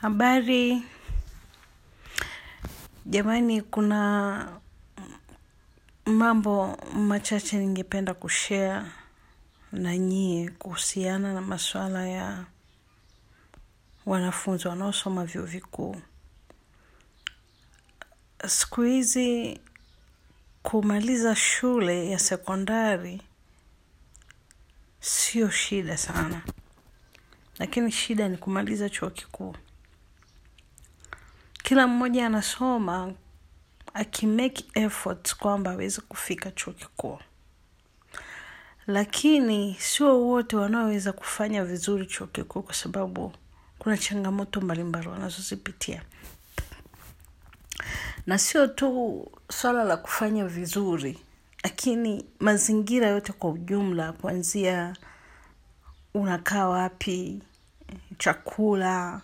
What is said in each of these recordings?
Habari, jamani kuna mambo machache ningependa kushare na nyie kuhusiana na masuala ya wanafunzi wanaosoma vyuo vikuu. Siku hizi kumaliza shule ya sekondari sio shida sana, lakini shida ni kumaliza chuo kikuu. Kila mmoja anasoma akimake effort kwamba aweze kufika chuo kikuu. Lakini sio wote wanaoweza kufanya vizuri chuo kikuu kwa sababu kuna changamoto mbalimbali wanazozipitia. Na sio tu swala la kufanya vizuri, lakini mazingira yote kwa ujumla kuanzia unakaa wapi, chakula,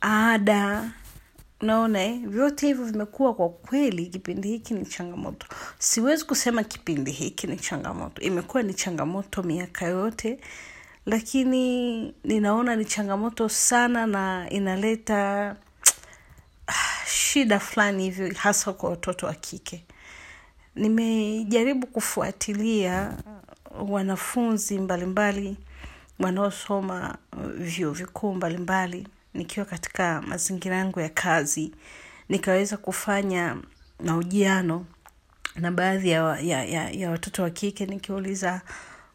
ada, unaona eh, vyote hivyo vimekuwa kwa kweli kipindi hiki ni changamoto. Siwezi kusema kipindi hiki ni changamoto. Imekuwa ni changamoto miaka yote, lakini ninaona ni changamoto sana na inaleta shida fulani hivyo hasa kwa watoto wa kike. Nimejaribu kufuatilia wanafunzi mbalimbali wanaosoma vyuo vikuu mbalimbali nikiwa katika mazingira yangu ya kazi. Nikaweza kufanya mahojiano na baadhi ya, ya, ya, ya watoto wa kike nikiuliza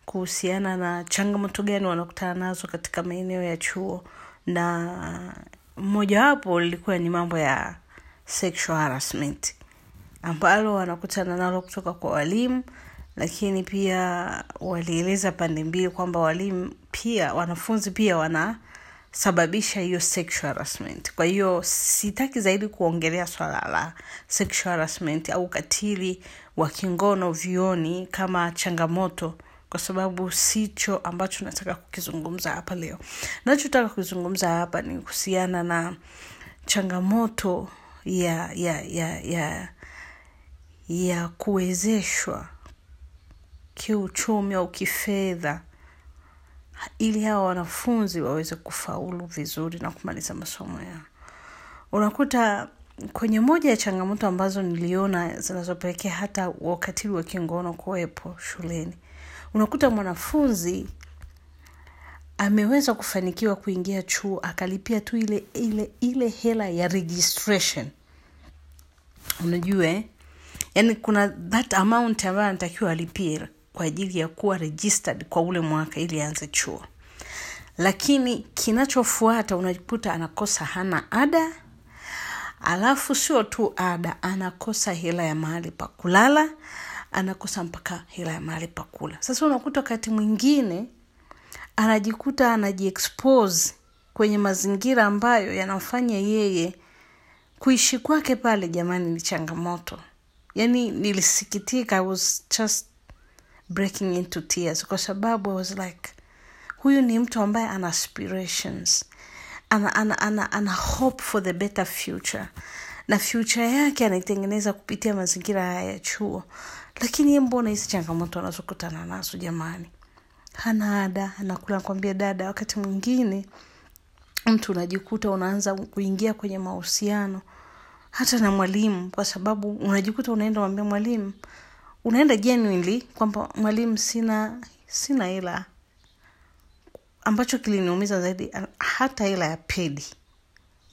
kuhusiana na changamoto gani wanakutana nazo katika maeneo ya chuo na mmojawapo lilikuwa ni mambo ya sexual harassment ambalo wanakutana nalo kutoka kwa walimu lakini pia walieleza pande mbili kwamba walimu pia wanafunzi pia wanasababisha hiyo sexual harassment. Kwa hiyo sitaki zaidi kuongelea swala la sexual harassment au ukatili wa kingono vioni kama changamoto kwa sababu sicho ambacho nataka kukizungumza hapa leo. Nachotaka kukizungumza hapa ni kuhusiana na changamoto ya ya ya ya ya kuwezeshwa kiuchumi au kifedha ili hawa wanafunzi waweze kufaulu vizuri na kumaliza masomo yao. Unakuta kwenye moja ya changamoto ambazo niliona zinazopelekea hata wakatili wa kingono kuwepo shuleni. Unakuta mwanafunzi ameweza kufanikiwa kuingia chuo akalipia tu ile ile ile hela ya registration. Unajua yani yaani kuna that amount ambayo anatakiwa alipie kwa ajili ya kuwa registered kwa ule mwaka ili aanze chuo. Lakini kinachofuata unajikuta anakosa hana ada alafu sio tu ada anakosa hela ya mahali pa kulala anakosa mpaka hela ya mahali pa kula. Sasa unakuta wakati mwingine anajikuta anajiexpose kwenye mazingira ambayo yanamfanya yeye kuishi kwake pale jamani ni changamoto. Yani nilisikitika i was just breaking into tears kwa sababu i was like huyu ni mtu ambaye ana aspirations. Ana, ana, ana, ana hope for the better future. Na future yake anaitengeneza kupitia mazingira haya ya chuo. Lakini mbona hizi changamoto anazokutana nazo jamani? Hana ada anakula kwambia dada wakati mwingine mtu unajikuta unaanza kuingia kwenye mahusiano hata na mwalimu kwa sababu unajikuta unaenda mwambia mwalimu unaenda genuinely kwamba mwalimu sina sina hela. Ambacho kiliniumiza zaidi hata hela ya pedi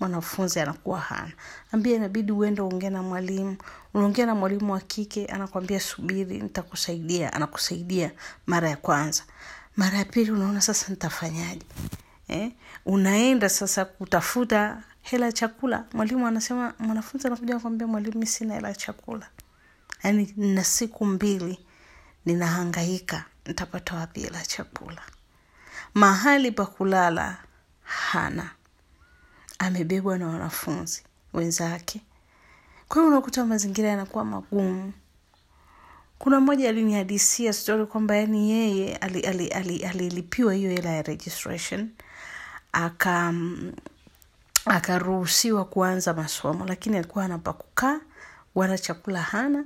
mwanafunzi anakuwa hana. Ambia inabidi uende uongee na mwalimu unaongea na mwalimu wa kike anakwambia subiri nitakusaidia anakusaidia mara ya kwanza. Mara ya pili unaona sasa nitafanyaje? Eh? unaenda sasa kutafuta hela ya chakula. Mwalimu anasema mwanafunzi anakuja kwambia mwalimu sina hela ya chakula yaani na siku mbili ninahangaika nitapata wapi hela chakula? Mahali pa kulala hana. Amebebwa na wanafunzi wenzake. Kwa hiyo unakuta mazingira yanakuwa magumu. Kuna mmoja alinihadisia stori kwamba yani yeye alilipiwa ali, ali, ali hiyo hela ya registration. Aka akaruhusiwa kuanza masomo lakini alikuwa anapa kukaa wala chakula hana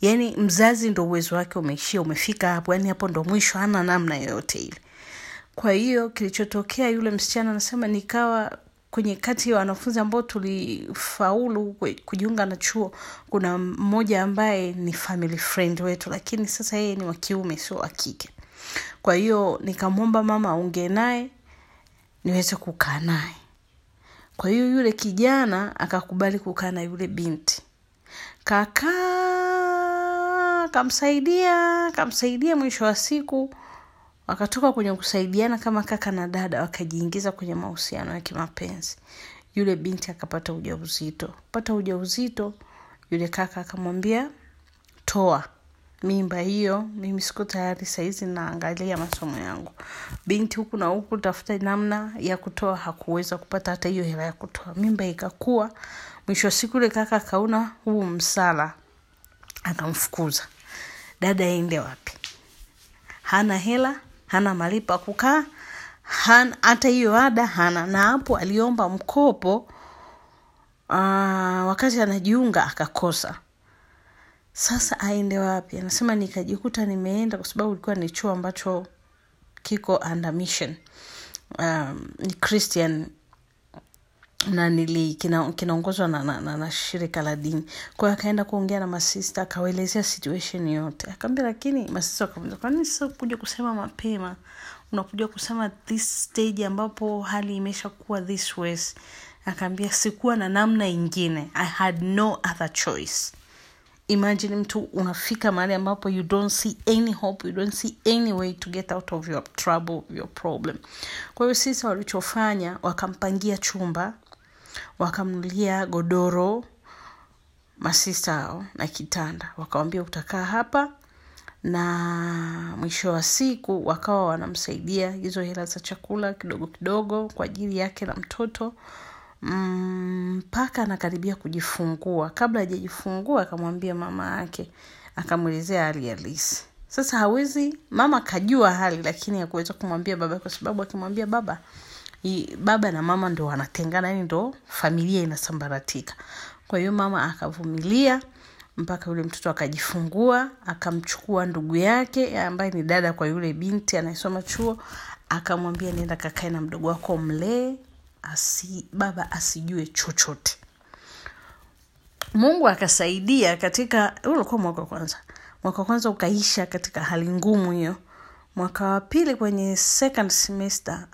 yaani mzazi ndo uwezo wake umeishia umefika hapo. Yani hapo ndo mwisho hana namna yoyote ile. Kwa hiyo kilichotokea yule msichana anasema nikawa kwenye kati ya wanafunzi ambao tulifaulu kujiunga na chuo kuna mmoja ambaye ni family friend wetu lakini sasa yeye ni wa sio wa kwa hiyo nikamwomba mama aongee naye niweze kukaa naye. Kwa hiyo yule kijana akakubali kukaa na yule binti. Kakaa kamsaidia kamsaidia mwisho wa siku. Wakatoka kwenye kusaidiana kama kaka na dada wakajiingiza kwenye mahusiano ya kimapenzi. Yule binti akapata ujauzito. Pata ujauzito yule kaka akamwambia toa mimba hiyo mimi siko tayari sahizi naangalia masomo yangu. Binti huku na huku tafuta namna ya kutoa hakuweza kupata hata hiyo hela ya kutoa. Mimba ikakua mwisho wa siku yule kaka akaona huu msala akamfukuza dada aende wapi? Hana hela hana malipo akukaa hata hiyo ada hana. Na hapo aliomba mkopo uh, wakati anajiunga akakosa. Sasa aende wapi? Anasema nikajikuta nimeenda kwa sababu ilikuwa ni chuo ambacho kiko under mission. Um, ni christian na kinaongozwa kina- na, na, na, shirika la dini. Kwa akaenda kuongea na masista akawaelezea situation yote. Akaambia lakini masista wakamuza kwanini sasa kuja kusema mapema? Unakuja kusema this stage ambapo hali imeshakuwa this ways akaambia sikuwa na namna ingine. I had no other choice. Imagine mtu unafika mahali ambapo you don't see any hope you don't see any way to get out of your trouble your problem. Kwa hiyo sisa walichofanya wakampangia chumba wakamnulia godoro masista na kitanda. Wakawambia utakaa hapa. Na mwisho wa siku wakawa wanamsaidia hizo hela za chakula kidogo kidogo kwa ajili yake na mtoto mpaka mm, anakaribia kujifungua. Kabla hajajifungua akamwambia mama yake akamwelezea hali halisi. Sasa hawezi mama kajua hali lakini hakuweza kumwambia baba kwa sababu akimwambia baba baba na mama ndo wanatengana yani ndo familia inasambaratika. Kwa hiyo mama akavumilia mpaka yule mtoto akajifungua akamchukua ndugu yake ambaye ni dada kwa yule binti anayesoma chuo akamwambia nenda kakae na mdogo wako mlee asi, baba asijue chochote. Mungu akasaidia katika ulikuwa mwaka wa kwanza. Mwaka wa kwanza ukaisha katika hali ngumu hiyo. Mwaka wa pili kwenye second semester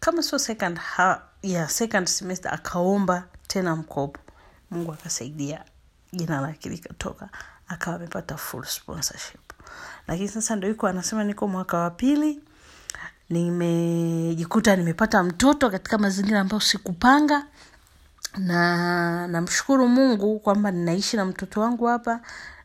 kama sio second ha, yeah, second semester akaomba tena mkopo. Mungu akasaidia jina lake likatoka akawa amepata full sponsorship. Lakini sasa ndo iko anasema niko mwaka wa pili nimejikuta nimepata mtoto katika mazingira ambayo sikupanga na namshukuru mungu kwamba ninaishi na mtoto wangu hapa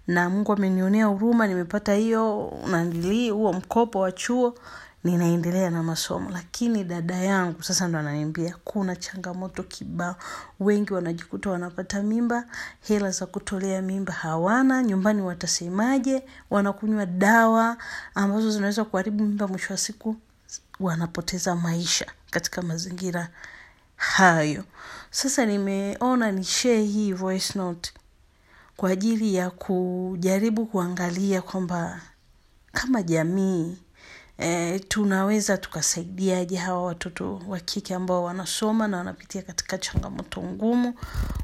na mungu amenionea huruma nimepata hiyo nanilii huo mkopo wa chuo ninaendelea na masomo. Lakini dada yangu sasa ndo ananiambia kuna changamoto kibao. Wengi wanajikuta wanapata mimba hela za kutolea mimba hawana nyumbani watasemaje wanakunywa dawa ambazo zinaweza kuharibu mimba mwisho wa siku wanapoteza maisha katika mazingira hayo. Sasa nimeona ni share hii voice note kwa ajili ya kujaribu kuangalia kwamba kama jamii e, tunaweza tukasaidiaje hawa watoto wa kike ambao wanasoma na wanapitia katika changamoto ngumu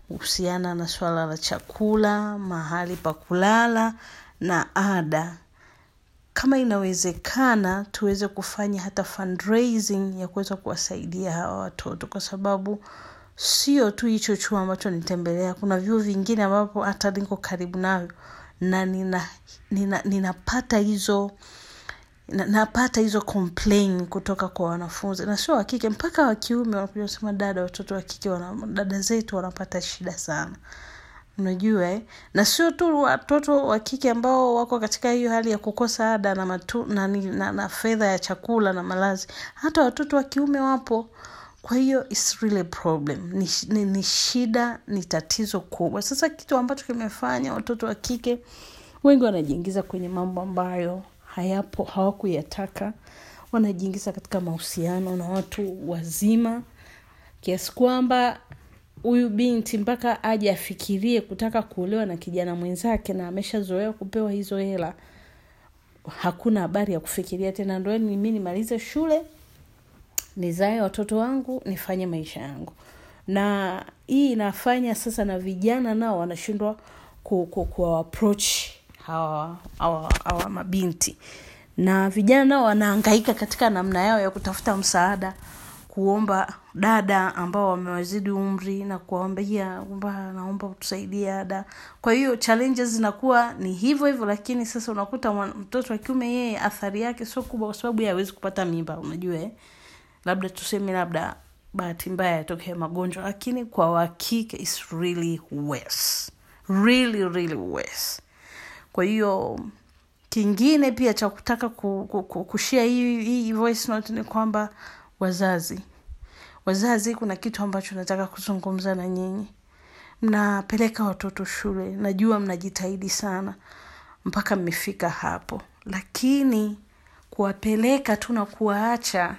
kuhusiana na swala la chakula mahali pa kulala na ada? Kama inawezekana tuweze kufanya hata fundraising ya kuweza kuwasaidia hawa watoto kwa sababu sio tu hicho chuo ambacho nitembelea. Kuna vyuo vingine ambapo hata niko karibu navyo na nina, nina, ninapata hizo na, napata hizo complain kutoka kwa wanafunzi. Na sio wakike mpaka wakiume wanakuja kusema dada watoto wa wana, dada zetu wanapata shida sana. Unajua eh? na sio tu watoto wa kike ambao wako katika hiyo hali ya kukosa ada na, matu, na, na, na fedha ya chakula na malazi. Hata watoto wa kiume wapo. Kwa hiyo it's really problem. Ni, ni, ni shida ni tatizo kubwa. Sasa kitu ambacho kimefanya watoto wa kike wengi wanajiingiza kwenye mambo ambayo hayapo hawakuyataka. Wanajiingiza katika mahusiano na watu wazima kiasi kwamba huyu binti mpaka aje afikirie kutaka kuolewa na kijana mwenzake na ameshazoea kupewa hizo hela hakuna habari ya kufikiria tena. Ndoeni mi nimalize shule nizae watoto wangu nifanye maisha yangu. Na hii inafanya sasa na vijana nao wanashindwa ku, ku, ku approach hawa, mabinti. Na vijana nao wanaangaika katika namna yao ya kutafuta msaada kuomba dada ambao wamewazidi umri na kuwaambia kwamba naomba utusaidie ada kwa hiyo challenges zinakuwa ni hivyo hivyo lakini sasa unakuta mtoto wa kiume yeye athari yake sio kubwa kwa sababu ye hawezi kupata mimba unajua eh? labda tuseme labda bahati mbaya yatokea magonjwa lakini kwa wakike is really worse. Really really worse kwa hiyo kingine pia cha kutaka kushia hii, hii voice note ni kwamba wazazi. Wazazi kuna kitu ambacho nataka kuzungumza na nyinyi. Mnapeleka watoto shule najua mnajitahidi sana mpaka mmefika hapo. Lakini kuwapeleka tu na kuwaacha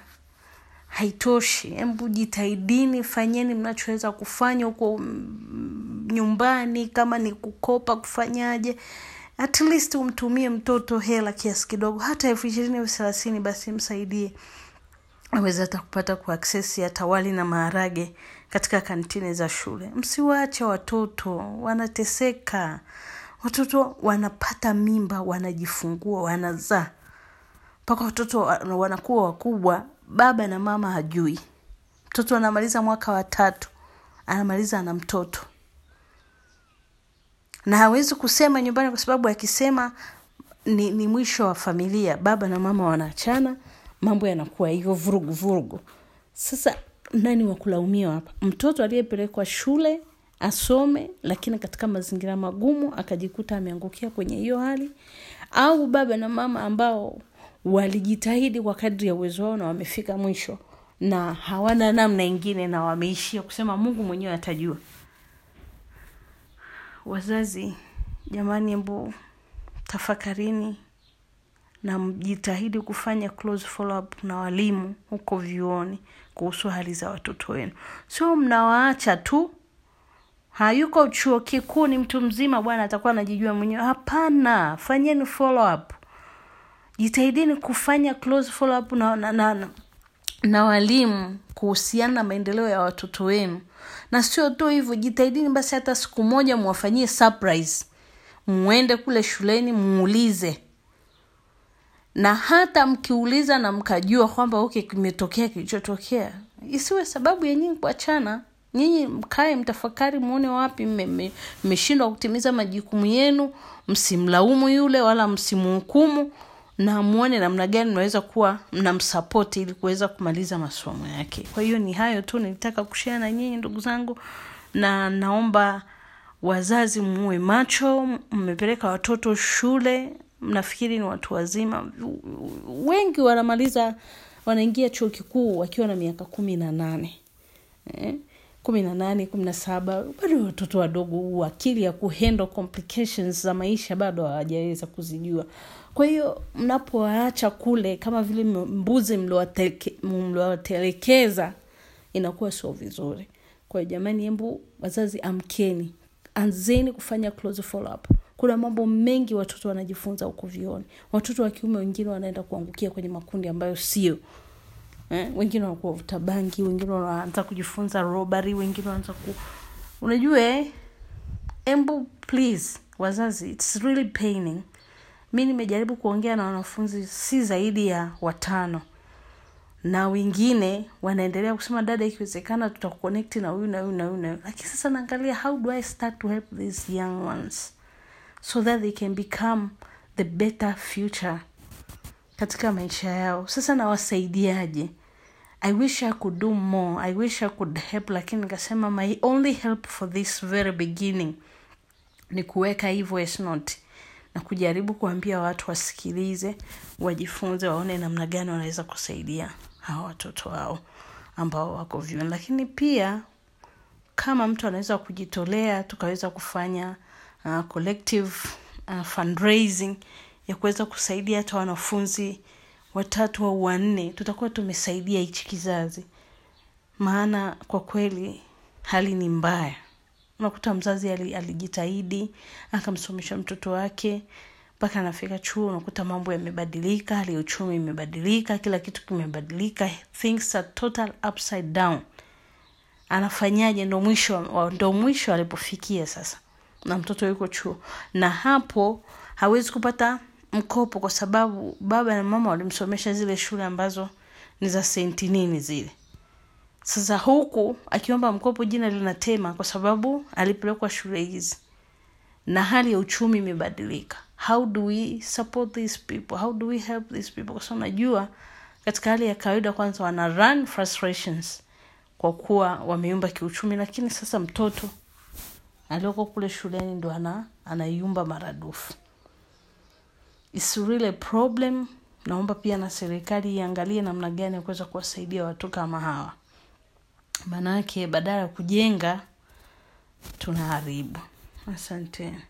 haitoshi. Hebu jitahidini fanyeni mnachoweza kufanya huko nyumbani kama ni kukopa kufanyaje at least umtumie mtoto hela kiasi kidogo. Hata elfu ishirini elfu thelathini basi msaidie. Aweze hata kupata kuaksesi hata wali na maharage katika kantini za shule. Msiwaache watoto wanateseka. Watoto wanapata mimba wanajifungua wanazaa. Mpaka watoto wanakuwa wakubwa baba na mama hajui. Mtoto anamaliza mwaka wa tatu anamaliza ana mtoto na hawezi kusema nyumbani kwa sababu akisema ni, ni mwisho wa familia. Baba na mama wanaachana mambo yanakuwa hivyo vurugu vurugu. Sasa nani wa hapa? Mtoto aliyepelekwa shule asome lakini katika mazingira magumu akajikuta ameangukia kwenye hiyo hali. Au baba na mama ambao walijitahidi kwa kadri ya uwezo wao na wamefika mwisho na hawana namna ingine na wameishia kusema mungu mwenyewe atajua wazazi jamani mbu tafakarini na mjitahidi kufanya close follow up na walimu huko vyuoni kuhusu hali za watoto wenu. Sio mnawaacha tu? Hayuko chuo kikuu ni mtu mzima bwana atakuwa anajijua mwenyewe. Hapana fanyeni follow up jitahidini kufanya close follow up na, na, na, na, na walimu kuhusiana na maendeleo ya watoto wenu. Na sio tu hivyo jitahidini basi hata siku moja mwafanyie surprise. Muende kule shuleni muulize. Na hata mkiuliza na mkajua kwamba okay kimetokea kilichotokea isiwe sababu ya nyinyi kuachana. Nyinyi mkae mtafakari muone wapi mmeshindwa kutimiza majukumu yenu. Msimlaumu yule wala msimhukumu na mwone namna gani mnaweza kuwa mnamsapoti ili kuweza kumaliza masomo yake. Kwa hiyo ni hayo tu nilitaka kushea na nyinyi ndugu zangu na naomba wazazi muwe macho mmepeleka watoto shule mnafikiri ni watu wazima. Wengi wanamaliza wanaingia chuo kikuu wakiwa na miaka kumi na nane. Eh? Kumi na nane kumi na saba bado watoto wadogo akili ya kuhandle complications za maisha bado hawajaweza kuzijua. Kwa hiyo mnapowaacha kule kama vile mbuzi mliowatelekeza inakuwa sio vizuri. Kwa jamani embu wazazi amkeni. Anzeni kufanya close follow up kuna mambo mengi watoto wanajifunza huko vioni. Watoto wa kiume wengine wanaenda kuangukia kwenye makundi ambayo sio eh, wengine wanakuwa wavuta bangi wengine wanaanza kujifunza robbery wengine wanaanza ku unajua eh, embu please wazazi its really paining. Mi nimejaribu kuongea na wanafunzi si zaidi ya watano. Na wengine wanaendelea kusema dada ikiwezekana tutakuconnect na huyu na huyu na huyu na huyu. Lakini sasa naangalia how do i start to help these young ones? So that they can become the better future katika maisha yao. Sasa nawasaidiaje? I wish i could do more. I wish i could help lakini nikasema my only help for this very beginning ni kuweka hii voice note na kujaribu kuambia watu wasikilize wajifunze waone namna gani wanaweza kusaidia hawa watoto wao ambao wako vyuoni. Lakini pia kama mtu anaweza kujitolea tukaweza kufanya uh, collective uh, fundraising ya kuweza kusaidia hata wanafunzi watatu au wanne tutakuwa tumesaidia hichi kizazi. Maana kwa kweli hali ni mbaya. Unakuta mzazi alijitahidi akamsomesha mtoto wake mpaka anafika chuo unakuta mambo yamebadilika hali ya uchumi imebadilika kila kitu kimebadilika things are total upside down. Anafanyaje? Ndo mwisho ndo mwisho alipofikia sasa. Na mtoto yuko chuo. Na hapo hawezi kupata mkopo kwa sababu baba na mama walimsomesha zile shule ambazo ni za senti nini zile. Sasa huku akiomba mkopo jina linatema kwa sababu alipelekwa shule hizi. Na hali ya uchumi imebadilika. How do we support these people? How do we help these people? Kwa sababu najua katika hali ya kawaida kwanza wana run frustrations kwa kuwa wameyumba kiuchumi lakini sasa mtoto alioko kule shuleni ndo ana anaiumba maradufu It's really a problem. Naomba pia na serikali iangalie namna gani ya kuweza kuwasaidia watu kama hawa. Maanake badala ya kujenga tunaharibu. Asanteni